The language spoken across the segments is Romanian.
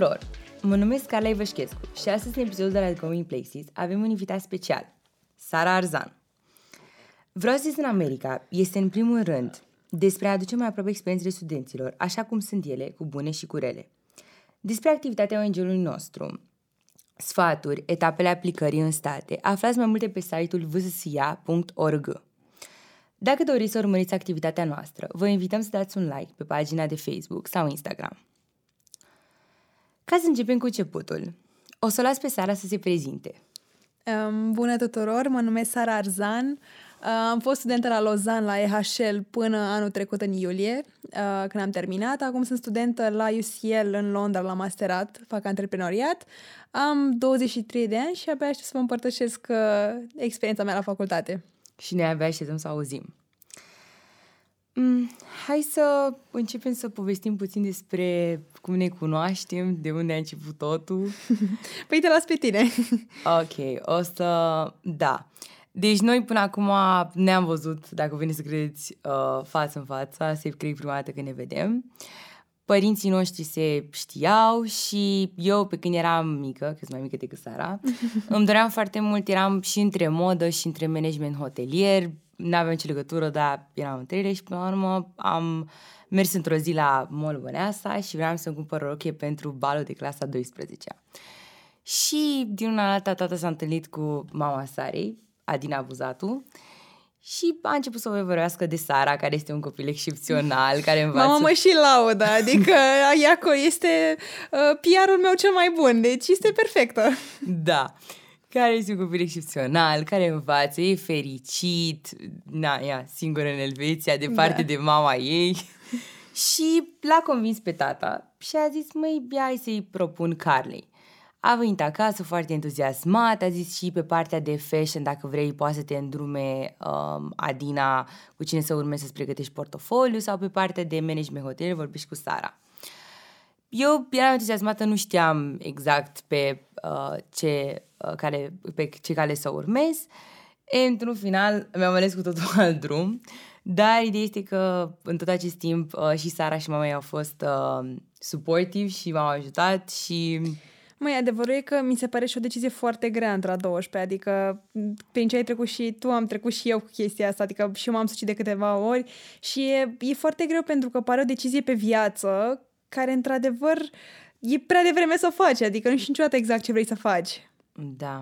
tuturor! Mă numesc Carla Ivășchescu și astăzi în episodul de la Going Places avem un invitat special, Sara Arzan. Vreau să în America este în primul rând despre a aduce mai aproape experiențele studenților, așa cum sunt ele, cu bune și cu rele. Despre activitatea ONG-ului nostru, sfaturi, etapele aplicării în state, aflați mai multe pe site-ul vzsia.org. Dacă doriți să urmăriți activitatea noastră, vă invităm să dați un like pe pagina de Facebook sau Instagram. Ca să începem cu începutul, o să o las pe Sara să se prezinte. Um, bună tuturor, mă numesc Sara Arzan. Uh, am fost studentă la Lausanne, la EHL, până anul trecut în iulie, uh, când am terminat. Acum sunt studentă la UCL în Londra, la masterat, fac antreprenoriat. Am 23 de ani și abia aștept să vă împărtășesc uh, experiența mea la facultate. Și ne abia așteptăm să auzim. Mm, hai să începem să povestim puțin despre cum ne cunoaștem, de unde a început totul. păi te las pe tine. ok, o să... Da. Deci noi până acum ne-am văzut, dacă veniți să credeți, uh, față în față, să cred prima dată când ne vedem. Părinții noștri se știau și eu, pe când eram mică, că sunt mai mică decât Sara, îmi doream foarte mult, eram și între modă și între management hotelier, nu aveam nicio legătură, dar eram între ele și până la urmă am mers într-o zi la Mall Băneasa și vreau să-mi cumpăr o rochie pentru balul de clasa 12 Și din una la alta tata s-a întâlnit cu mama Sarei, Adina Buzatu, și a început să o vorbească de Sara, care este un copil excepțional, care învață... Mama mă și laudă, adică Iaco este uh, PR-ul meu cel mai bun, deci este perfectă. Da care este un copil excepțional, care învață, e fericit, na, ea, singură în Elveția, departe da. de mama ei. și l-a convins pe tata și a zis, măi, hai să-i propun Carlei. A venit acasă foarte entuziasmat, a zis și pe partea de fashion, dacă vrei, poate să te îndrume um, Adina cu cine să urmezi să-ți pregătești portofoliu sau pe partea de management hotel, vorbești cu Sara. Eu eram entuziasmată, nu știam exact pe uh, ce Uh, care, pe ce cale să urmez. E, într-un final mi-am ales cu totul alt drum, dar ideea este că în tot acest timp uh, și Sara și mama au fost uh, supportive și m-au ajutat și... Măi, adevărul e că mi se pare și o decizie foarte grea între a 12, adică prin ce ai trecut și tu, am trecut și eu cu chestia asta, adică și eu m-am sucit de câteva ori și e, e foarte greu pentru că pare o decizie pe viață care, într-adevăr, e prea devreme să o faci, adică nu știi niciodată exact ce vrei să faci. Da.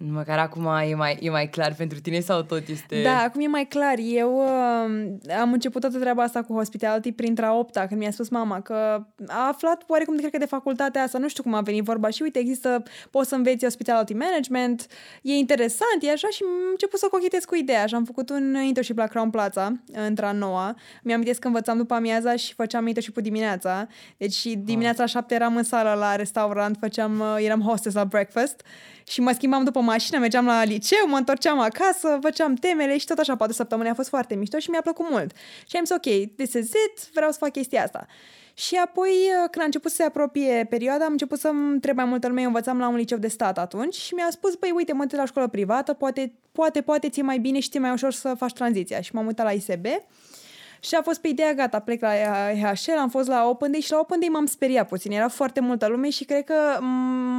Măcar acum e mai, e mai clar pentru tine sau tot este... Da, acum e mai clar. Eu uh, am început toată treaba asta cu hospitality printre a opta, când mi-a spus mama că a aflat oarecum, cred că de facultatea asta, nu știu cum a venit vorba și uite, există, poți să înveți hospitality management, e interesant, e așa și am început să cochetez cu ideea și am făcut un internship la Crown Plaza, între a noua. Mi-am că învățam după amiaza și făceam internship dimineața. Deci dimineața la șapte eram în sală la restaurant, făceam, uh, eram hostess la breakfast și mă schimbam după mașină, mergeam la liceu, mă întorceam acasă, făceam temele și tot așa, poate săptămâna a fost foarte mișto și mi-a plăcut mult. Și am zis, ok, this is it, vreau să fac chestia asta. Și apoi, când a început să se apropie perioada, am început să-mi întreb mai multă lume, eu învățam la un liceu de stat atunci și mi-a spus, băi, uite, mă la școală privată, poate, poate, poate ți mai bine și ți mai ușor să faci tranziția. Și m-am uitat la ISB și a fost pe ideea, gata, plec la EHL, am fost la Open Day și la Open Day m-am speriat puțin. Era foarte multă lume și cred că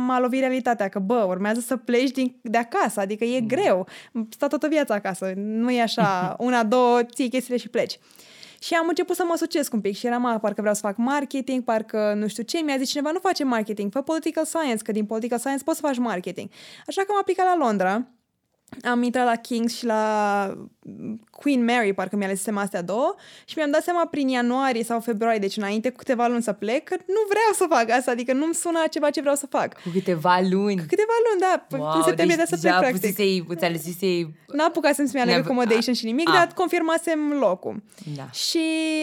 m-a lovit realitatea, că bă, urmează să pleci din, de acasă, adică e mm. greu. Sta toată viața acasă, nu e așa, una, două, ții chestiile și pleci. Și am început să mă asociez un pic și eram, parcă vreau să fac marketing, parcă nu știu ce. Mi-a zis cineva, nu face marketing, fă political science, că din political science poți să faci marketing. Așa că am aplicat la Londra am intrat la Kings și la Queen Mary, parcă mi-a ales astea două, și mi-am dat seama prin ianuarie sau februarie, deci înainte cu câteva luni să plec, că nu vreau să fac asta, adică nu-mi sună ceva ce vreau să fac. Cu câteva luni? Cu câteva luni, da. Wow, în septembrie deci de să plec, practic. Pusisei, îți alesisei... N-a apucat să-mi mi accommodation și nimic, a. dar confirmasem locul. Da. Și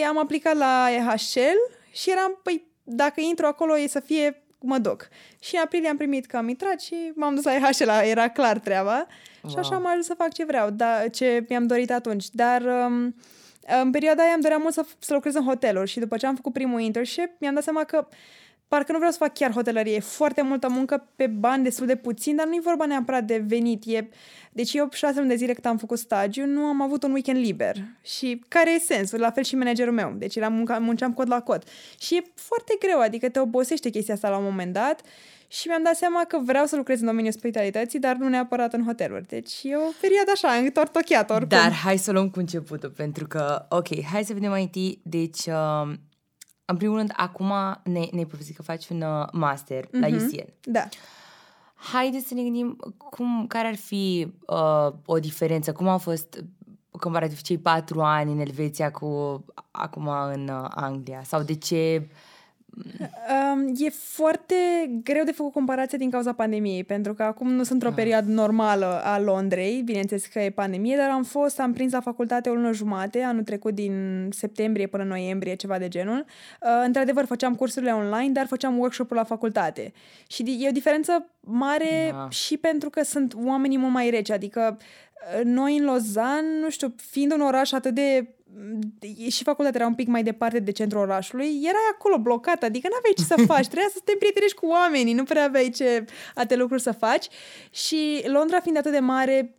am aplicat la EHL și eram, păi, dacă intru acolo e să fie mă duc. Și în aprilie am primit că am intrat și m-am dus la EHL, era clar treaba. Wow. Și așa am ajuns să fac ce vreau, da, ce mi-am dorit atunci. Dar um, în perioada aia îmi doream mult să, să lucrez în hoteluri și după ce am făcut primul internship, mi-am dat seama că parcă nu vreau să fac chiar hotelărie. E foarte multă muncă pe bani destul de puțin, dar nu e vorba neapărat de venit. E... Deci eu șase luni de zile cât am făcut stagiu, nu am avut un weekend liber. Și care e sensul? La fel și managerul meu. Deci eram munca, munceam cod la cod. Și e foarte greu, adică te obosește chestia asta la un moment dat și mi-am dat seama că vreau să lucrez în domeniul spiritalității, dar nu neapărat în hoteluri. Deci e o perioadă așa, întortocheată oricum. Dar hai să o luăm cu începutul, pentru că, ok, hai să vedem mai întâi, deci, uh, în primul rând, acum ne, ne povesti că faci un uh, master mm-hmm. la UCL. Da. Haideți să ne gândim cum, care ar fi uh, o diferență, cum au fost comparativ cei patru ani în Elveția cu acum în uh, Anglia? Sau de ce Um, e foarte greu de făcut comparația din cauza pandemiei, pentru că acum nu sunt într-o ah. perioadă normală a Londrei, bineînțeles că e pandemie, dar am fost, am prins la facultate o lună jumate, anul trecut din septembrie până noiembrie, ceva de genul. Uh, într-adevăr, făceam cursurile online, dar făceam workshop-ul la facultate. Și e o diferență mare da. și pentru că sunt oamenii mult mai reci, adică uh, noi în Lausanne, nu știu, fiind un oraș atât de și facultatea era un pic mai departe de centrul orașului, erai acolo blocat, adică nu aveai ce să faci, trebuia să te prietenești cu oamenii, nu prea aveai ce alte lucruri să faci. Și Londra fiind atât de mare,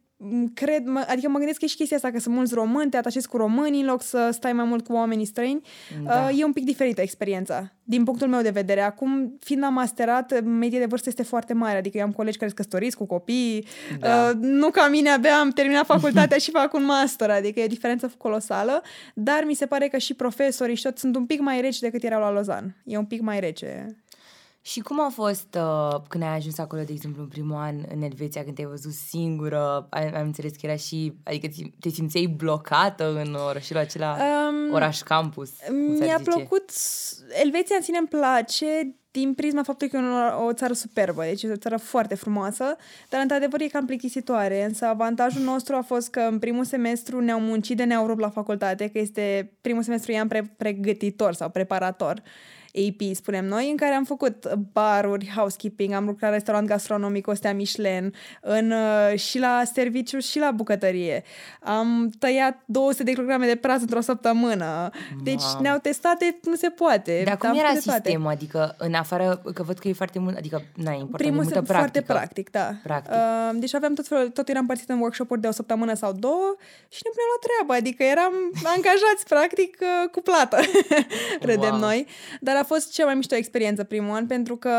cred, mă, adică mă gândesc că e și chestia asta, că sunt mulți români, te atașezi cu români în loc să stai mai mult cu oamenii străini. Da. Uh, e un pic diferită experiența, din punctul meu de vedere. Acum, fiind am masterat, media de vârstă este foarte mare, adică eu am colegi care sunt căsătoriți cu copii, da. uh, nu ca mine, abia am terminat facultatea și fac un master, adică e o diferență colosală, dar mi se pare că și profesorii și tot sunt un pic mai reci decât erau la Lozan. E un pic mai rece. Și cum a fost uh, când ai ajuns acolo, de exemplu, în primul an în Elveția, când te-ai văzut singură? Am, am înțeles că era și, adică te simțeai blocată în orașul acela, um, oraș campus. Mi-a plăcut, Elveția în sine îmi place din prisma faptului că e o, o țară superbă, deci e o țară foarte frumoasă, dar într-adevăr e cam plictisitoare, însă avantajul nostru a fost că în primul semestru ne-au muncit de ne-au rupt la facultate, că este primul semestru i-am pre- pregătitor sau preparator AP, spunem noi, în care am făcut baruri, housekeeping, am lucrat la restaurant gastronomic, o stea Michelin, în, uh, și la serviciu și la bucătărie. Am tăiat 200 de kilograme de praz într-o săptămână. Deci wow. ne-au testate, nu se poate. Dar cum era sistemul? Adică, în afară, că văd că e foarte mult, adică, n-ai important, Primul multă practică. foarte practic, da. Practic. Uh, deci aveam tot felul, tot era împărțit în workshop-uri de o săptămână sau două și ne puneam la treabă, adică eram angajați, practic, uh, cu plată. Râdem wow. noi. Dar a fost cea mai mișto experiență primul an pentru că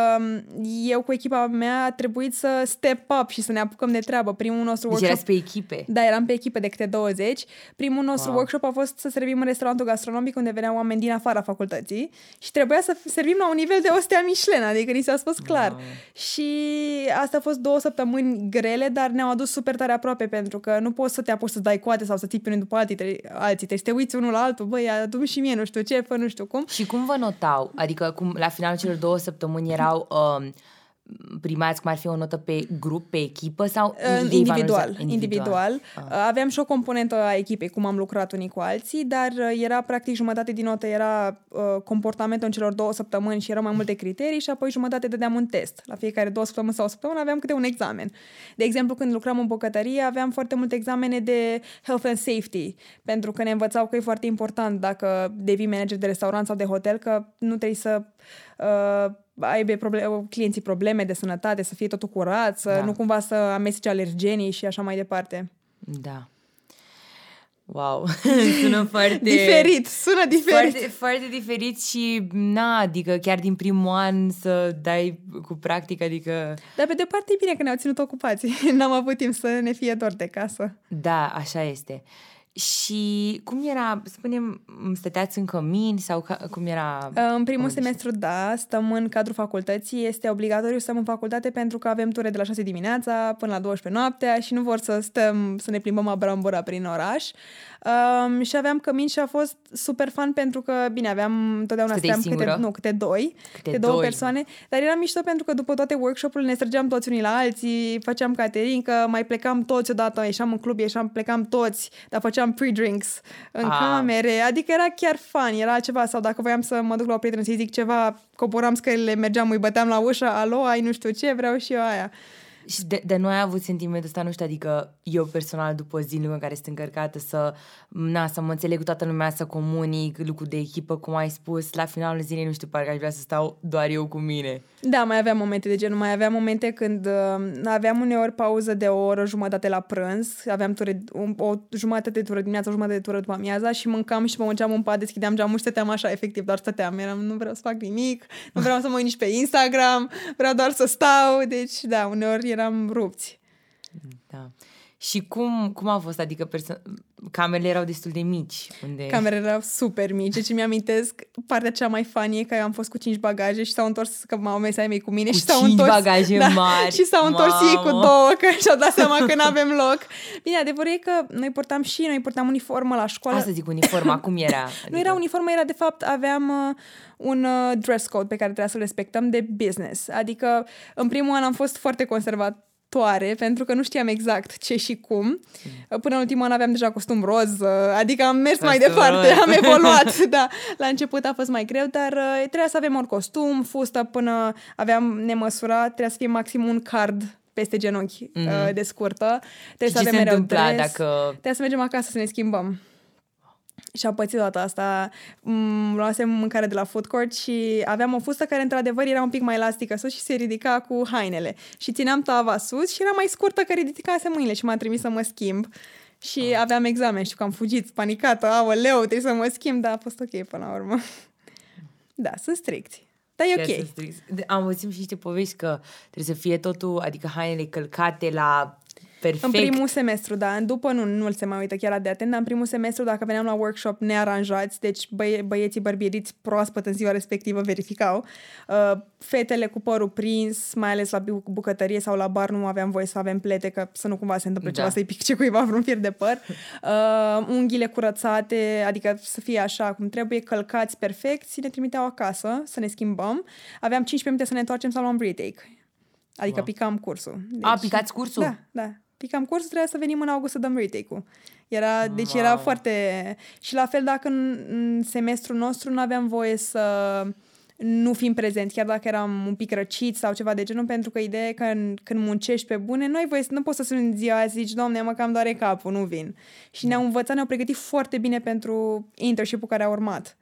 eu cu echipa mea a trebuit să step up și să ne apucăm de treabă. Primul nostru deci workshop... pe echipe. Da, eram pe echipe de câte 20. Primul nostru wow. workshop a fost să servim în restaurantul gastronomic unde veneau oameni din afara facultății și trebuia să servim la un nivel de ostea Michelin, adică ni s-a spus clar. Wow. Și asta a fost două săptămâni grele, dar ne-au adus super tare aproape pentru că nu poți să te apuci să dai coate sau să ții unul după alții, alții, trebuie să te uiți unul la altul, băi, adu și mie, nu știu ce, fă, nu știu cum. Și cum vă notau? Adică cum la finalul celor două săptămâni erau uh, primați cum ar fi o notă pe grup, pe echipă sau individual? Individual. individual. Ah. Aveam și o componentă a echipei, cum am lucrat unii cu alții, dar uh, era practic jumătate din notă era uh, comportamentul în celor două săptămâni și erau mai multe criterii și apoi jumătate dădeam un test. La fiecare două săptămâni sau o săptămână aveam câte un examen. De exemplu, când lucram în bucătărie, aveam foarte multe examene de health and safety, pentru că ne învățau că e foarte important dacă devii manager de restaurant sau de hotel, că nu trebuie să uh, aibă probleme, clienții probleme de sănătate, să fie totul curat, să da. nu cumva să amestece alergenii și așa mai departe. Da. Wow, sună foarte... diferit, sună diferit. Foarte, foarte diferit și, na, adică chiar din primul an să dai cu practică, adică... Dar pe de parte e bine că ne-au ținut ocupați. N-am avut timp să ne fie dor de casă. Da, așa este. Și cum era, spunem, stăteați în cămin sau ca, cum era? În primul semestru, da, stăm în cadrul facultății. Este obligatoriu să stăm în facultate pentru că avem ture de la 6 dimineața până la 12 noaptea și nu vor să stăm, să ne plimbăm abrambura prin oraș. Um, și aveam cămin și a fost super fun pentru că, bine, aveam întotdeauna steam câte, nu, câte doi, câte, câte două doi. persoane, dar era mișto pentru că după toate workshop-urile ne străgeam toți unii la alții, făceam catering, că mai plecam toți odată, ieșeam în club, ieșeam, plecam toți, dar făceam pre-drinks în ah. camere, adică era chiar fun, era ceva, sau dacă voiam să mă duc la o prietenă să-i zic ceva, coboram scările, mergeam, îi băteam la ușă, alo, ai nu știu ce, vreau și eu aia. Și de, de noi ai avut sentimentul ăsta, nu știu, adică eu personal după o zi lungă în care sunt încărcată să, na, să mă înțeleg cu toată lumea, să comunic, lucru de echipă, cum ai spus, la finalul zilei, nu știu, parcă aș vrea să stau doar eu cu mine. Da, mai aveam momente de genul, mai aveam momente când uh, aveam uneori pauză de o oră, jumătate la prânz, aveam ture, un, o jumătate de tură dimineața, o jumătate de tură după amiaza și mâncam și mă mânceam în pat, deschideam geamul și stăteam așa, efectiv, doar stăteam. Eram, nu vreau să fac nimic, nu vreau să mă uit nici pe Instagram, vreau doar să stau, deci da, uneori eram rupți. Da. Și cum, cum a fost? Adică perso- camerele erau destul de mici. Unde... Camerele erau super mici. Deci mi-amintesc partea cea mai funny e că am fost cu cinci bagaje și s-au întors, că m-au mei mei cu mine cu și s-au cinci întors. bagaje da, mari. Și s-au întors Mamă. ei cu două, că și-au dat seama că nu avem loc. Bine, adevărul e că noi purtam și noi purtam uniformă la școală. Asta zic, uniforma, cum era? Adică... Nu era uniformă, era de fapt, aveam uh, un uh, dress code pe care trebuia să-l respectăm de business. Adică, în primul an am fost foarte conservatoare, pentru că nu știam exact ce și cum. Uh, Până în ultimul an aveam deja costum roz, uh, adică am mers mai Costum departe, roz. am evoluat, da. La început a fost mai greu, dar uh, trebuia să avem un costum, fustă până aveam nemăsurat, trebuia să fie maxim un card peste genunchi mm-hmm. uh, de scurtă. Trebuie Și să ce avem se mereu întâmpla dress. dacă... Trebuia să mergem acasă să ne schimbăm. Și am pățit toată asta. Mm, Luasem mâncare de la food court și aveam o fustă care într-adevăr era un pic mai elastică sus și se ridica cu hainele. Și țineam tava sus și era mai scurtă că ridicase mâinile și m-a trimis să mă schimb. Și Ah. aveam examen și că am fugit panicată, aoleu, trebuie să mă schimb, dar a fost ok până la urmă. Da, sunt stricți. Dar e Chiar ok. sunt strict. De- Am văzut și niște povești că trebuie să fie totul, adică hainele călcate la perfect. În primul semestru, da. După nu, nu se mai uită chiar de atent, dar în primul semestru, dacă veneam la workshop nearanjați, deci băie, băieții bărbieriți proaspăt în ziua respectivă verificau, uh, fetele cu părul prins, mai ales la bu- bucătărie sau la bar, nu aveam voie să avem plete, că să nu cumva se întâmple Da. ceva să-i pice cuiva vreun fir de păr. Uh, unghiile curățate, adică să fie așa cum trebuie, călcați perfect, ne trimiteau acasă să ne schimbăm. Aveam 15 minute să ne întoarcem să luăm retake. Adică Wow. picam cursul. A, picați cursul? Da, da. Picam cursul, trebuia să venim în august să dăm retake-ul. Era, deci era Wow. foarte... Și la fel dacă în, în semestrul nostru nu aveam voie să nu fim prezenți, chiar dacă eram un pic răciți sau ceva de genul, pentru că ideea e că în, când muncești pe bune, nu ai voie să, nu poți să suni în ziua aia să zici, doamne, mă cam doare capul, nu vin. Și ne-au învățat, ne-au pregătit foarte bine pentru internship-ul care a urmat.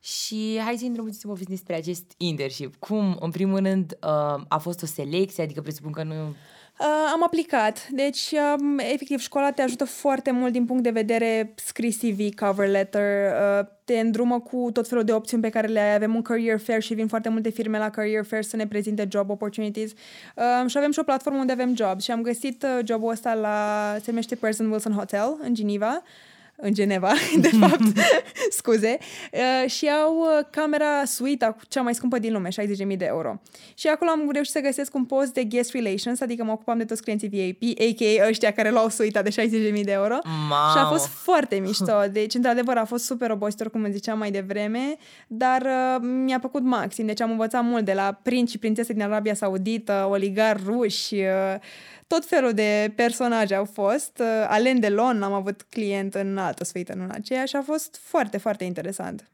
Și hai să intrăm puțin să povestim despre acest internship. Cum, în primul rând, uh, a fost o selecție, adică presupun că nu... Uh, am aplicat. Deci, um, efectiv, școala te ajută foarte mult din punct de vedere scris CV, cover letter, uh, te îndrumă cu tot felul de opțiuni pe care le ai. Avem un career fair și vin foarte multe firme la career fair să ne prezinte job opportunities. Uh, și avem și o platformă unde avem job. Și am găsit uh, jobul ăsta la, se numește Person Wilson Hotel în Geneva în Geneva, de fapt, scuze, uh, și au uh, camera suite cea mai scumpă din lume, 60.000 de euro. Și acolo am reușit să găsesc un post de guest relations, adică mă ocupam de toți clienții VIP, a.k.a. ăștia care luau suita de 60.000 de euro. Mamă. Și a fost foarte mișto. Deci, într-adevăr, a fost super obositor, cum îmi ziceam mai devreme, dar uh, mi-a plăcut maxim. Deci am învățat mult de la prinți și prințese din Arabia Saudită, oligari ruși, uh, tot felul de personaje au fost. Uh, Alain Delon am avut client în altă suită, nu în aceea și a fost foarte, foarte interesant.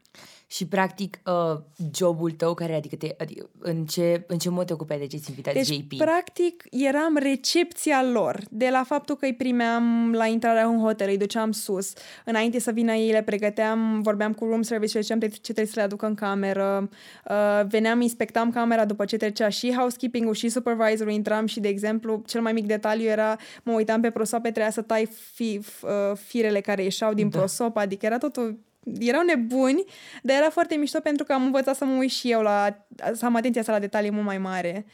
Și, practic, uh, jobul tău, care adică, te, adică în, ce, în ce mod te ocupai de acești invitați Deci, JP? practic, eram recepția lor. De la faptul că îi primeam la intrarea în hotel, îi duceam sus. Înainte să vină ei, le pregăteam, vorbeam cu room service și le ziceam ce trebuie să le aducă în cameră. Uh, veneam, inspectam camera după ce trecea și housekeeping-ul și supervisorul. Intram și, de exemplu, cel mai mic detaliu era, mă uitam pe prosoape, trebuia să tai fi, f, uh, firele care ieșeau din Da. prosop, adică era totul erau nebuni, dar era foarte mișto pentru că am învățat să mă uit și eu la, să am atenția asta la detalii mult mai mare.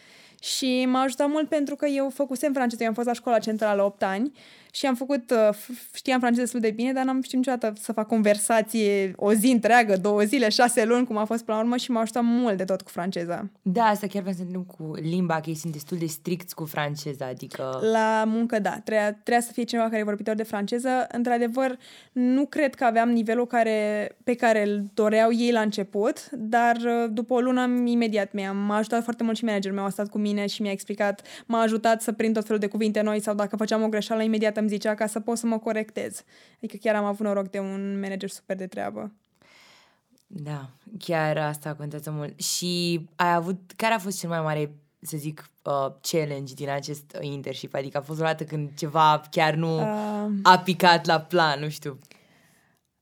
Și m-a ajutat mult pentru că eu făcusem franceză, eu am fost la școala centrală 8 ani și am făcut, uh, f- știam franceză destul de bine, dar n-am știut niciodată să fac conversație o zi întreagă, două zile, șase luni, cum a fost până la urmă și m-a ajutat mult de tot cu franceza. Da, asta chiar vreau să întâlnim cu limba, că ei sunt destul de stricți cu franceza, adică... La muncă, da. Trebuia, trebuia să fie cineva care e vorbitor de franceză. Într-adevăr, nu cred că aveam nivelul care, pe care îl doreau ei la început, dar uh, după o lună imediat mi-a m-a ajutat foarte mult și managerul meu a stat cu mine și mi-a explicat, m-a ajutat să prind tot felul de cuvinte noi sau dacă făceam o greșeală, imediat îmi zicea ca să pot să mă corectez. Adică chiar am avut noroc de un manager super de treabă. Da, chiar asta contează mult. Și ai avut, care a fost cel mai mare să zic, uh, challenge din acest internship? Adică a fost o dată când ceva chiar nu Uh, a picat la plan, nu știu.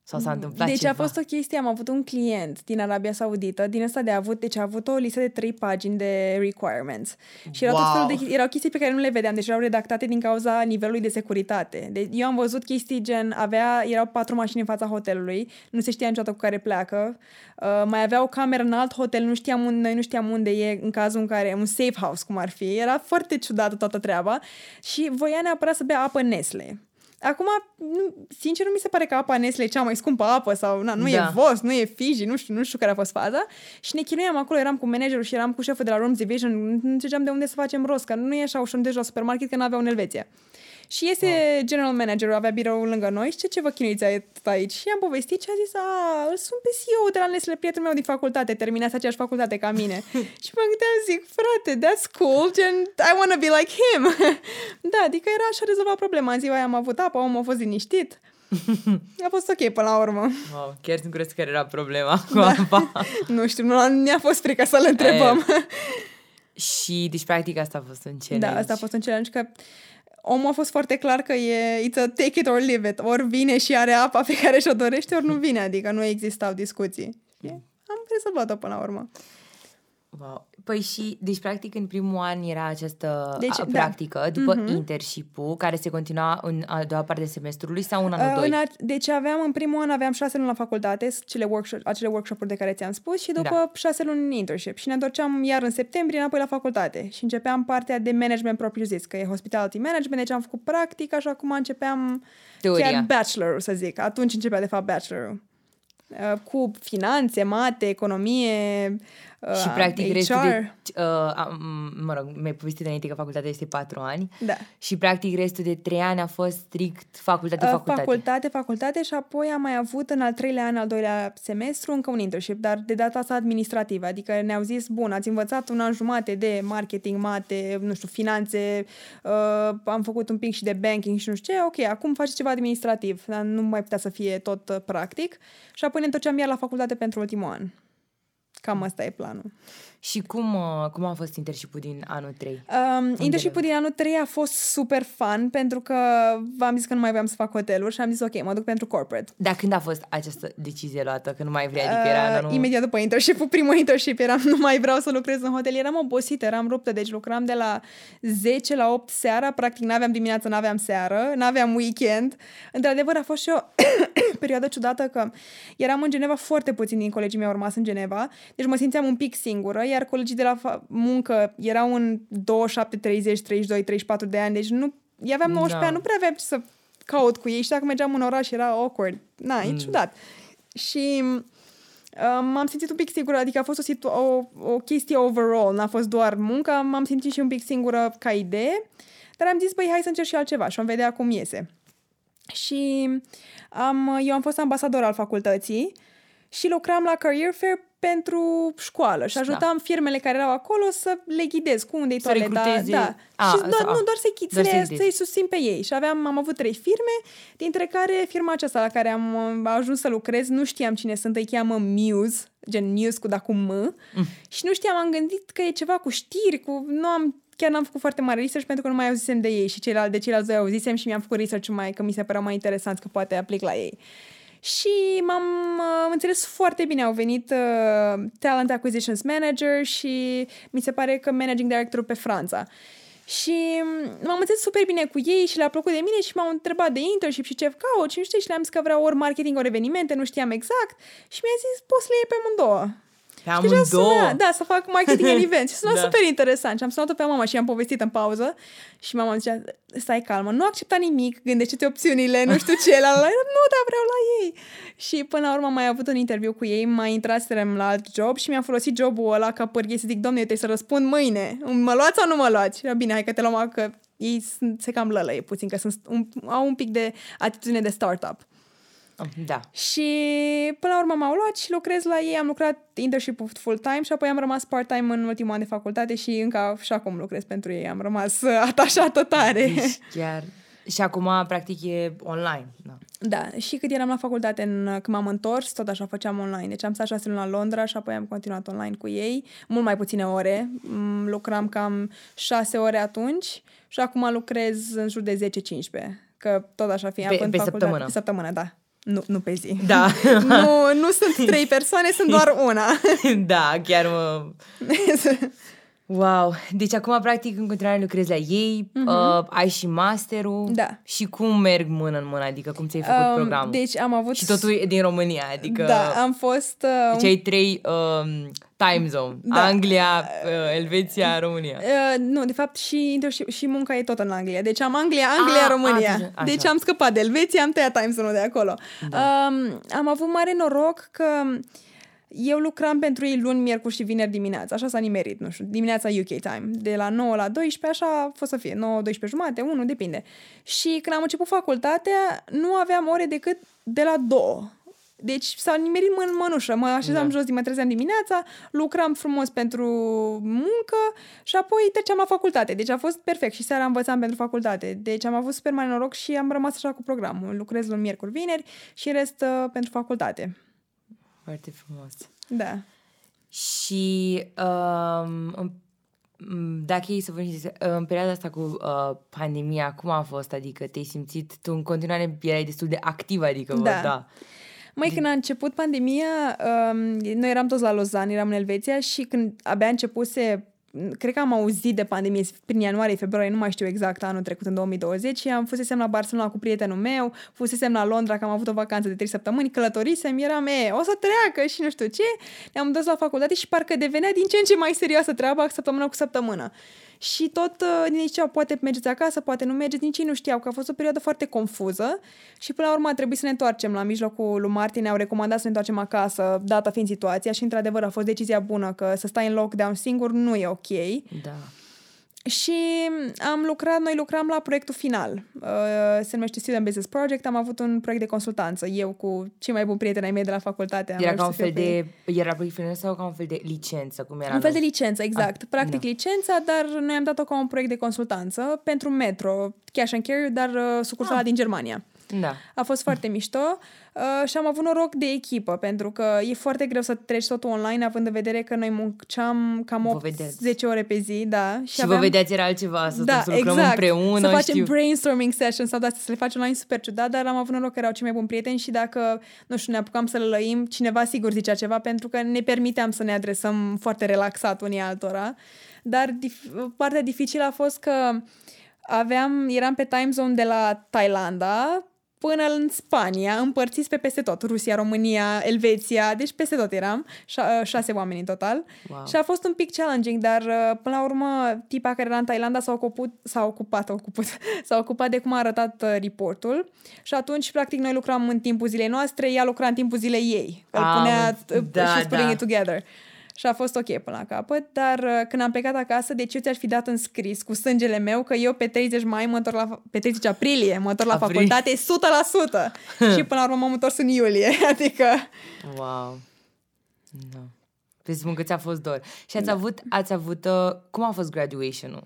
Sau s-a întâmplat deci ceva. a fost o chestie, am avut un client din Arabia Saudită, din ăsta de avut, deci a avut o listă de trei pagini de requirements. Și erau, Wow. tot felul de, erau chestii pe care nu le vedeam, deci erau redactate din cauza nivelului de securitate. Deci eu am văzut chestii gen, avea, erau patru mașini în fața hotelului, nu se știa niciodată cu care pleacă, uh, mai avea o cameră în alt hotel, nu știam unde, noi nu știam unde e în cazul în care, un safe house cum ar fi, era foarte ciudată toată treaba și voia neapărat să bea apă Nestle. Acum, nu, sincer, nu mi se pare că apa Nestle e cea mai scumpă apă sau na, nu Da. e Vos, nu e Fiji, nu știu, nu știu care a fost faza. Și ne chinuiam acolo, eram cu managerul și eram cu șeful de la Rooms Division, nu înțelegeam de unde să facem rost, că nu e așa ușor de la supermarket, că nu aveau în Elveția. Și este general managerul, avea biroul lângă noi și ce, ce vă chinuiți aici? Și am povestit și a zis, a, îl sunt pe CEO de la Nestle, prietenul meu din facultate, terminați aceeași facultate ca mine. și mă gândeam, zic, frate, that's cool, gen, I wanna be like him. Da, adică era așa rezolva problema. În ziua aia am avut apă, omul a fost liniștit. A fost ok până la urmă. Wow, chiar sunt curios care era problema cu apa. Nu știu, nu ne-a fost frică să-l întrebăm. Și, deci, practic, asta a fost un challenge. Da, asta a fost un challenge că omul a fost foarte clar că e it's a take it or leave it. Ori vine și are apa pe care și-o dorește, ori nu vine. Adică nu existau discuții. Și am rezolvat-o până la urmă. Wow. Păi și, deci practic în primul an era această Deci, deci, da. practică, după Mhm. mm-hmm. internship-ul, care se continua în a doua parte a semestrului sau în anul Uh, doi? în a, deci aveam, în primul an aveam șase luni la facultate, cele workshop, acele workshop-uri de care ți-am spus și după Da. șase luni în internship. Și ne întorceam iar în septembrie înapoi la facultate și începeam partea de management propriu zis, că e hospitality management, deci am făcut practic, așa cum începeam Teoria. chiar bachelor să zic. Atunci începea de fapt bachelor cu finanțe, mate, economie, uh, Și practic HR. restul de, uh, am- mă rog, mi-ai povestit înainte că facultatea este patru ani Da. și practic restul de trei ani a fost strict facultate, Uh, facultate. facultate, facultate și apoi am mai avut în al treilea an, al doilea semestru, încă un internship, dar de data asta administrativă. Adică ne-au zis, bun, ați învățat un an jumate de marketing, mate, nu știu, finanțe, uh, am făcut un pic și de banking și nu știu ce, ok, acum faceți ceva administrativ, dar nu mai putea să fie tot uh, practic. Și apoi ne întorceam iar la facultate pentru ultimul an. Cam asta e planul. Și cum, uh, cum a fost internship din anul 3? Um, internship din anul 3 a fost super fun pentru că v-am zis că nu mai voiam să fac hoteluri și am zis ok, mă duc pentru corporate. Dar când a fost această decizie luată? Că nu mai vrei, adică era în Uh, anul... imediat după internship, primul internship eram, nu mai vreau să lucrez în hotel, eram obosită, eram ruptă, deci lucram de la 10 la 8 seara, practic n-aveam dimineață, n-aveam seară, n-aveam weekend. Într-adevăr a fost și o perioadă ciudată că eram în Geneva, foarte puțin din colegii mei au rămas în Geneva, deci mă simțeam un pic singură, iar colegii de la fa- muncă erau în 27, 30, 32, 34 de ani, deci nu, aveam 19 Da. ani, nu prea aveam ce să caut cu ei și dacă mergeam în oraș era awkward. Na, e ciudat. Și uh, m-am simțit un pic singură, adică a fost o, situ- o, o chestie overall, n-a fost doar munca, m-am simțit și un pic singură ca idee, dar am zis, băi, hai să încerc și altceva și vom vedea cum iese. Și am, eu am fost ambasador al facultății și lucram la Career Fair pentru școală și ajutam firmele care erau acolo să le ghidez cu unde-i Să toaleta. recruteze- Da. A, și să- doar, a. nu, doar să-i, Doar să să-i le, ghidezi. să-i susțin pe ei. Și aveam, am avut trei firme, dintre care firma aceasta la care am uh, ajuns să lucrez, nu știam cine sunt, îi cheamă Muse, gen News cu da cu M, mm. și nu știam, am gândit că e ceva cu știri, cu... Nu am chiar n-am făcut foarte mare research pentru că nu mai auzisem de ei și ceilalți, de ceilalți doi auzisem și mi-am făcut research mai, că mi se păreau mai interesant că poate aplic la ei. Și m-am uh, am înțeles foarte bine. Au venit uh, Talent Acquisitions Manager și mi se pare că Managing Director pe Franța. Și mm, m-am înțeles super bine cu ei și le-a plăcut de mine și m-au întrebat de internship și ce caut și nu știu și le-am zis că vreau ori marketing, ori evenimente, nu știam exact și mi-a zis poți să le iei pe amândouă. Pe Și deja amândouă? Suna, da, să fac marketing and events. Și suna Da. super interesant. Și am sunat-o pe mama și i-am povestit în pauză. Și mama zicea, stai calmă, nu accepta nimic, gândește-te opțiunile, nu știu ce. La, la, nu, dar vreau la ei. Și până la urmă am mai avut un interviu cu ei, mai intraserăm la alt job și mi-am folosit jobul ăla ca pârghie să zic, domne, eu trebuie să răspund mâine. Mă luați sau nu mă luați? Și era bine, hai că te luăm, că ei sunt, se cam lălăie puțin, că sunt, un, au un pic de atitudine de startup. Da. Și până la urmă m-au luat și lucrez la ei. Am lucrat internship full-time și apoi am rămas part-time în ultimul an de facultate și încă și acum lucrez pentru ei. Am rămas uh, atașată tare. Deci chiar... Și acum, practic, e online. Da. Da, și cât eram la facultate, în, când m-am întors, tot așa făceam online. Deci am stat șase luni la Londra și apoi am continuat online cu ei. Mult mai puține ore. Mm, Lucram cam șase ore atunci și acum lucrez în jur de 10-15. Că tot așa fie. Pe- având pe facultate- săptămână. Pe săptămână, da. Nu, nu pe zi. Da. nu, nu sunt trei persoane, sunt doar una. da, chiar mă... Wow! Deci acum, practic, în continuare lucrezi la ei, uh, ai și masterul. Mhm. Da. Și cum merg mână în mână? Adică cum ți-ai făcut Um, programul? Deci am avut... Și totul e din România, adică... Da, am fost... Uh, Deci ai trei um, time zone. Da. Anglia, uh, Elveția, România. Uh, nu, de fapt și, internship- și munca e tot în Anglia. Deci am Anglia, Anglia, Ah, România. atunci, așa. deci am scăpat de Elveția, am tăiat time zone de acolo. Da. Um, am avut mare noroc că eu lucram pentru ei luni, miercuri și vineri dimineața. Așa s-a nimerit, nu știu, dimineața UK time. De la 9 la 12, așa a fost să fie. 9, 12 jumate, 1, depinde. Și când am început facultatea, nu aveam ore decât de la 2. Deci s-a nimerit în mănușă. Mă așezam Da. jos, mă trezeam dimineața, lucram frumos pentru muncă și apoi treceam la facultate. Deci a fost perfect și seara învățam pentru facultate. Deci am avut super mare noroc și am rămas așa cu programul. Lucrez luni, miercuri, vineri și rest uh, pentru facultate. Foarte frumos. Da. Și um, în- m, dacă e să vorbim despre- în perioada asta cu uh, pandemia, cum a fost? Adică te-ai simțit, tu în continuare erai destul de activ, adică Da. văd, da. Măi, când a început pandemia, um, noi eram toți la Lausanne, eram în Elveția și când abia începuse cred că am auzit de pandemie prin ianuarie, februarie, nu mai știu exact anul trecut, în 2020, și am fusesem la Barcelona cu prietenul meu, fusesem la Londra, că am avut o vacanță de 3 săptămâni, călătorisem, eram, e, o să treacă și nu știu ce, ne-am dus la facultate și parcă devenea din ce în ce mai serioasă treaba săptămână cu săptămână. Și tot uh, ne ziceau, poate mergeți acasă, poate nu mergeți, nici ei nu știau, că a fost o perioadă foarte confuză și până la urmă a trebuit să ne întoarcem. La mijlocul lui Martin ne-au recomandat să ne întoarcem acasă, data fiind situația și într-adevăr a fost decizia bună că să stai în lockdown singur nu e ok. Da. Și am lucrat, noi lucram la proiectul final. Uh, se numește Student Business Project. Am avut un proiect de consultanță. Eu cu cei mai buni prieteni ai mei de la facultate. am Era reușit ca un să fiu fel pe ei. de... Era proiect final sau ca un fel de licență, cum era? Un fel de noi? licență, exact. Ah, Practic da. licența, dar noi am dat-o ca un proiect de consultanță pentru Metro, cash and carry, dar uh, sucursala Ah. din Germania. Da. A fost foarte mișto uh, și am avut noroc de echipă, pentru că e foarte greu să treci totul online, având în vedere că noi munceam cam Vă vedeați. 8-10 ore pe zi, da. Și, vă vedeați era altceva, să, da, stăm să lucrăm exact. împreună, Să facem știu. brainstorming sessions sau da, să le facem online super ciudat, dar am avut noroc că erau cei mai buni prieteni și dacă, nu știu, ne apucam să lălăim, cineva sigur zicea ceva pentru că ne permiteam să ne adresăm foarte relaxat unii altora. Dar dif- partea dificilă a fost că aveam, eram pe time zone de la Thailanda până în Spania, împărțiți pe peste tot. Rusia, România, Elveția, deci peste tot eram, șa- șase oameni în total. Wow. Și a fost un pic challenging, dar uh, până la urmă tipa care era în Thailanda s-a ocupat, s-a ocupat, a ocupat, s-a ocupat de cum a arătat uh, reportul și atunci practic noi lucram în timpul zilei noastre, ea lucra în timpul zilei ei. Îl Am punea înț- uh, da, și putting da. it together. Și a fost ok până la capăt, dar uh, când am plecat acasă, deci eu ți-aș fi dat în scris cu sângele meu că eu pe 30 mai mă întorc la, pe 30 aprilie mă întorc la Aprilie. facultate 100% și până la urmă m-am întors în iulie, adică Wow. Da. Presupun că ți-a fost dor. Și ați avut, ați avut, uh, cum a fost graduation-ul?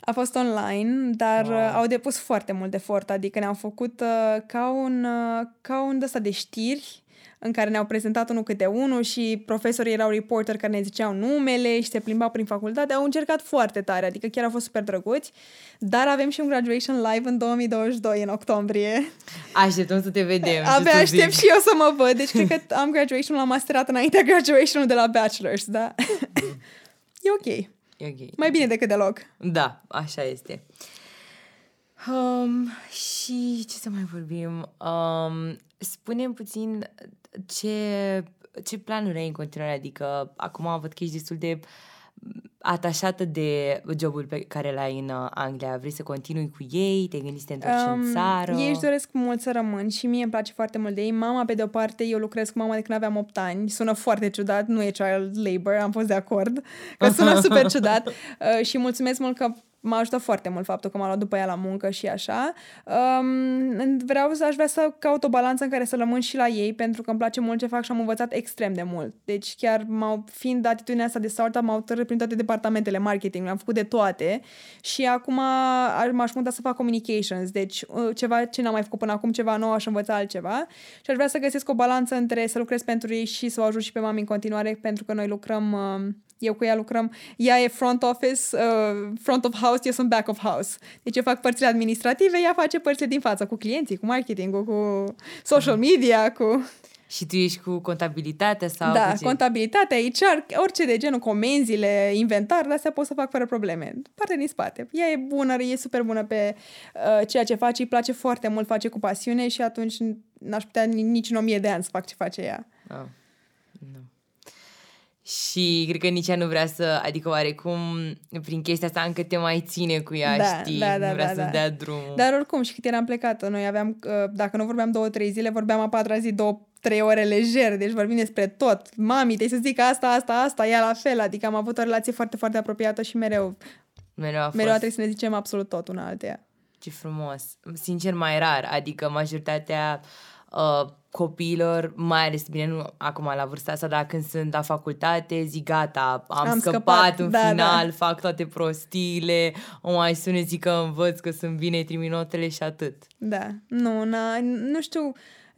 A fost online, dar Wow. wow. au depus foarte mult efort, adică ne-au făcut uh, ca un, uh, ca un ăsta de știri în care ne-au prezentat unul câte unul și profesorii erau reporter care ne ziceau numele și se plimbau prin facultate. Au încercat foarte tare, adică chiar au fost super drăguți, dar avem și un graduation live în 2022, în octombrie. Așteptăm să te vedem. ce Abia să aștept zic. și eu să mă văd, deci cred că am graduation l-am masterat înaintea graduation de la bachelor's, da? e ok. E ok. Mai bine decât deloc. Da, așa este. Um, și ce să mai vorbim? Um, spune puțin ce, ce planuri ai în continuare, adică acum văd că ești destul de atașată de jobul pe care l-ai în uh, Anglia. Vrei să continui cu ei? Te gândești să te întorci în țară? Ei își doresc mult să rămân și mie îmi place foarte mult de ei. Mama, pe de o parte, eu lucrez cu mama de când aveam 8 ani. Sună foarte ciudat, nu e child labor, am fost de acord, că sună super ciudat. Uh, și mulțumesc mult că m-a ajutat foarte mult faptul că m-a luat după ea la muncă și așa. Um, vreau să aș vrea să caut o balanță în care să rămân și la ei, pentru că îmi place mult ce fac și am învățat extrem de mult. Deci chiar m-au, fiind atitudinea asta de startup, m-au tărât prin toate departamentele marketing, le-am făcut de toate și acum m-aș muta să fac communications, deci uh, ceva ce n-am mai făcut până acum, ceva nou, aș învăța altceva și aș vrea să găsesc o balanță între să lucrez pentru ei și să o ajut și pe mami în continuare, pentru că noi lucrăm uh, eu cu ea lucrăm, ea e front office, uh, front of house, eu sunt back of house. Deci eu fac părțile administrative, ea face părțile din față, cu clienții, cu marketing, cu social media, cu... Și tu ești cu contabilitatea sau Da, cu ce? contabilitatea, HR, orice de genul, comenzile, inventar, de astea pot să fac fără probleme. Partea din spate. Ea e bună, e super bună pe uh, ceea ce face, îi place foarte mult, face cu pasiune și atunci n-aș putea nici în o mie de ani să fac ce face ea. Oh. Nu. Și cred că nici ea nu vrea să, adică oarecum, prin chestia asta încă te mai ține cu ea, Da, știi? da, da, nu vrea da, să-ți da. dea drumul. Dar oricum, și cât eram plecată, noi aveam, uh, dacă nu vorbeam două, trei zile, vorbeam a patra zi, două, trei ore lejer, deci vorbim despre tot. Mami, trebuie să zic asta, asta, asta, ea la fel, adică am avut o relație foarte, foarte apropiată și mereu, Mereu a fost. mereu a trebuit să ne zicem absolut tot una alteia. Ce frumos. Sincer, mai rar. Adică majoritatea uh, copiilor, mai ales, bine, nu acum la vârsta asta, dar când sunt la facultate, zic gata, am, Am scăpat, scăpat, în da, final, da. fac toate prostiile, o mai sune, zic că învăț, că sunt bine, trimit notele și atât. Da, nu, na, nu știu,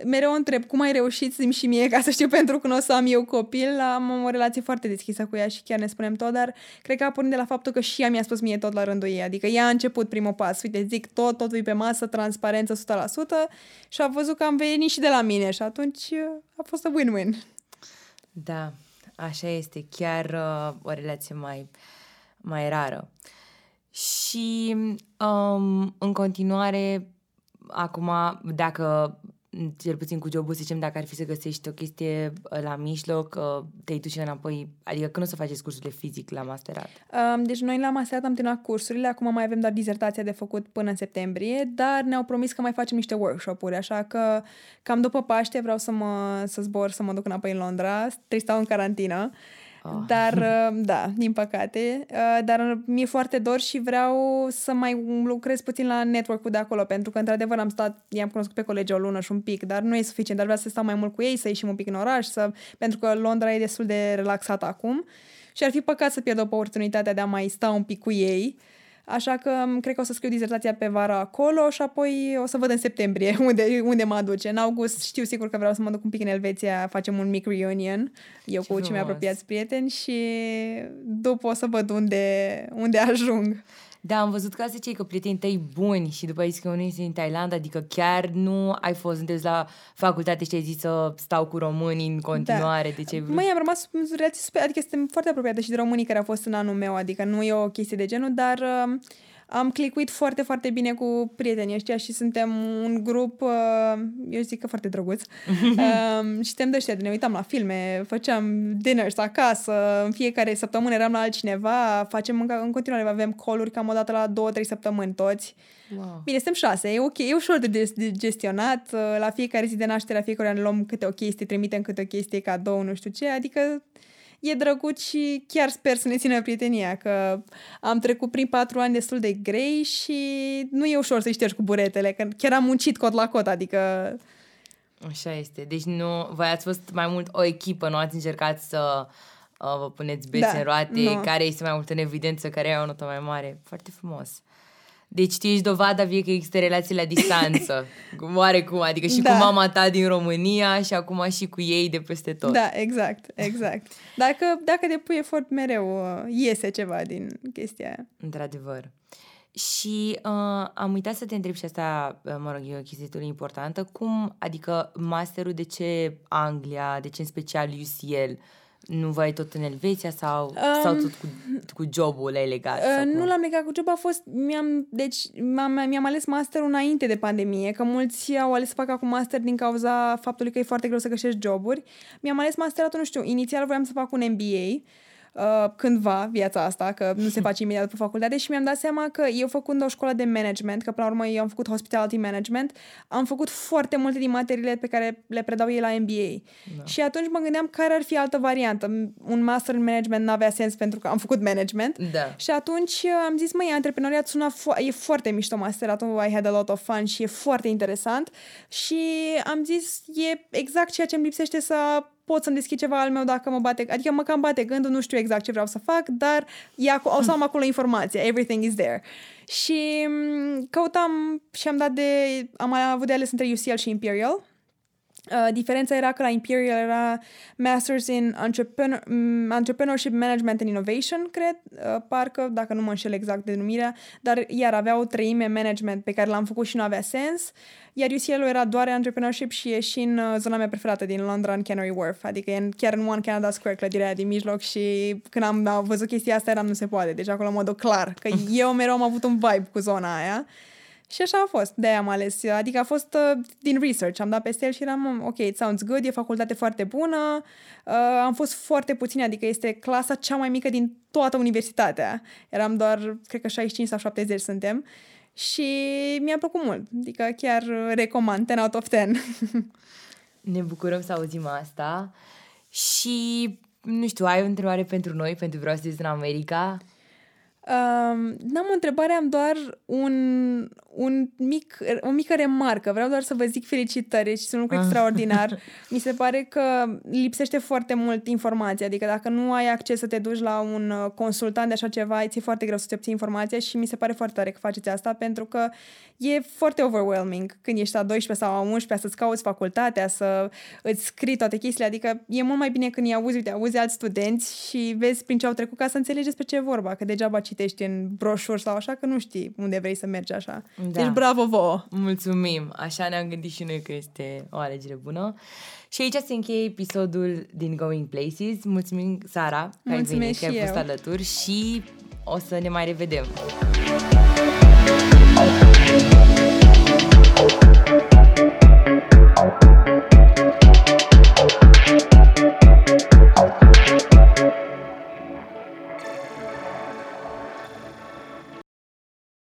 mereu întreb cum ai reușit să și mie ca să știu pentru că nu o să am eu copil. Am o relație foarte deschisă cu ea și chiar ne spunem tot, dar cred că a pornit de la faptul că și ea mi-a spus mie tot la rândul ei. Adică ea a început primul pas. Uite, zic tot, totul e pe masă, transparență 100% și a văzut că am venit și de la mine și atunci uh, a fost un win-win. Da, așa este. Chiar uh, o relație mai, mai rară. Și um, în continuare, acum, dacă cel puțin cu jobul, să zicem, dacă ar fi să găsești o chestie uh, la mijloc, uh, te duci înapoi, adică când o să faceți cursurile fizic la masterat? Um, deci noi la masterat am terminat cursurile, acum mai avem doar dizertația de făcut până în septembrie, dar ne-au promis că mai facem niște workshop-uri, așa că cam după Paște vreau să mă să zbor, să mă duc înapoi în Londra, trebuie să stau în carantină. Oh. Dar, uh, da, din păcate. Uh, Dar mi-e foarte dor și vreau să mai lucrez puțin la network-ul de acolo, pentru că, într-adevăr, am stat, i-am cunoscut pe colegi o lună și un pic, dar nu e suficient, dar vreau să stau mai mult cu ei, să ieșim un pic în oraș, să... pentru că Londra e destul de relaxată acum și ar fi păcat să pierd oportunitatea de a mai sta un pic cu ei. Așa că m, cred că o să scriu dizertația pe vară acolo și apoi o să văd în septembrie unde, unde mă aduce. În august știu sigur că vreau să mă duc un pic în Elveția, facem un mic reunion, eu Ce cu cei mai frumos. apropiați prieteni și după o să văd unde, unde ajung. Da, am văzut că asta cei că prietenii tăi buni și după ai zis că unii sunt în Thailanda, adică chiar nu ai fost, sunteți la facultate și ai zis să stau cu românii în continuare, de ce ai vrut? Măi, am rămas în relații super, adică suntem foarte apropiate și de românii care au fost în anul meu, adică nu e o chestie de genul, dar uh, am clicuit foarte, foarte bine cu prietenii ăștia și suntem un grup, uh, eu zic că foarte drăguț. um, și suntem de ăștia, de ne uitam la filme, făceam dinners acasă, în fiecare săptămână eram la altcineva, facem în, în continuare, avem call-uri cam o dată la două, trei săptămâni toți. Wow. Bine, suntem șase, e ok, e ușor de, de, de gestionat. Uh, La fiecare zi de naștere, la fiecare an luăm câte o chestie, trimitem câte o chestie, cadou, nu știu ce, adică e drăguț și chiar sper să ne țină prietenia, că am trecut prin patru ani destul de grei și nu e ușor să-i ștergi cu buretele, că chiar am muncit cot la cot, adică Așa este. Deci nu, voi ați fost mai mult o echipă, nu ați încercat să uh, vă puneți bețe Da, în roate, nu. care este mai mult în evidență, care au o notă mai mare. Foarte frumos. Deci tu ești dovada vie că există relații la distanță. Oarecum, adică și Da. cu mama ta din România și acum și cu ei de peste tot. da, exact, exact. Dacă, dacă depui efort mereu, uh, iese ceva din chestia aia. Într-adevăr. Și uh, am uitat să te întreb și asta, uh, mă rog, e o chestie destul de importantă. Cum, adică masterul, de ce Anglia, de ce în special UCL? Nu vai tot în Elveția sau, um, sau tot cu, cu jobul ai legat? sau Uh, cum? nu l-am legat cu job, a fost, mi-am, deci mi-am, mi-am ales masterul înainte de pandemie, că mulți au ales să facă acum master din cauza faptului că e foarte greu să găsești joburi. Mi-am ales masteratul, nu știu, inițial voiam să fac un MBA, uh, cândva viața asta, că nu se face imediat după facultate și mi-am dat seama că eu făcând o școală de management, că până la urmă eu am făcut hospitality management, am făcut foarte multe din materiile pe care le predau ei la MBA. Da. Și atunci mă gândeam care ar fi altă variantă. Un master în management n-avea sens pentru că am făcut management. Da. Și atunci uh, am zis, măi, antreprenoriat sună fo- e foarte mișto masteratul, I had a lot of fun și e foarte interesant și am zis, e exact ceea ce îmi lipsește să pot să-mi deschid ceva al meu dacă mă bate, adică mă cam bate gândul, nu știu exact ce vreau să fac, dar ia, o să am acolo informația, everything is there. Și mm, căutam și am dat de, am avut de ales între UCL și Imperial, Uh, diferența era că la Imperial era Masters in Entrepreneur, mm, Entrepreneurship Management and Innovation, cred, uh, parcă, dacă nu mă înșel exact denumirea, dar iar avea o treime management pe care l-am făcut și nu avea sens, iar UCL-ul era doar entrepreneurship și e și în uh, zona mea preferată din Londra, în Canary Wharf, adică e în, chiar în One Canada Square, clădirea aia din mijloc și când am văzut chestia asta eram nu se poate, deci acolo în modul clar, că eu mereu am avut un vibe cu zona aia. Și așa a fost, de-aia am ales. Adică a fost uh, din research, am dat peste el și eram, ok, it sounds good, e facultate foarte bună, uh, am fost foarte puțini, adică este clasa cea mai mică din toată universitatea. Eram doar, cred că 65 sau 70 suntem și mi-a plăcut mult, adică chiar recomand, 10 out of 10. ne bucurăm să auzim asta și, nu știu, ai o întrebare pentru noi, pentru vreau să în America? Um, n-am o întrebare, am doar un, un mic, o mică remarcă. Vreau doar să vă zic felicitări și sunt un lucru ah. extraordinar. Mi se pare că lipsește foarte mult informație. Adică dacă nu ai acces să te duci la un uh, consultant de așa ceva, ți-e foarte greu să-ți obții informația și mi se pare foarte tare că faceți asta pentru că e foarte overwhelming când ești a 12 sau a 11 să-ți cauți facultatea, să îți scrii toate chestiile. Adică e mult mai bine când îi auzi, uite, auzi alți studenți și vezi prin ce au trecut ca să înțelegi despre ce e vorba, că degeaba citești în broșuri sau așa, că nu știi unde vrei să mergi așa. Da. Deci bravo vouă! Mulțumim! Așa ne-am gândit și noi că este o alegere bună. Și aici se încheie episodul din Going Places. Mulțumim, Sara, că Mulțumesc ai venit, că ai fost alături și o să ne mai revedem.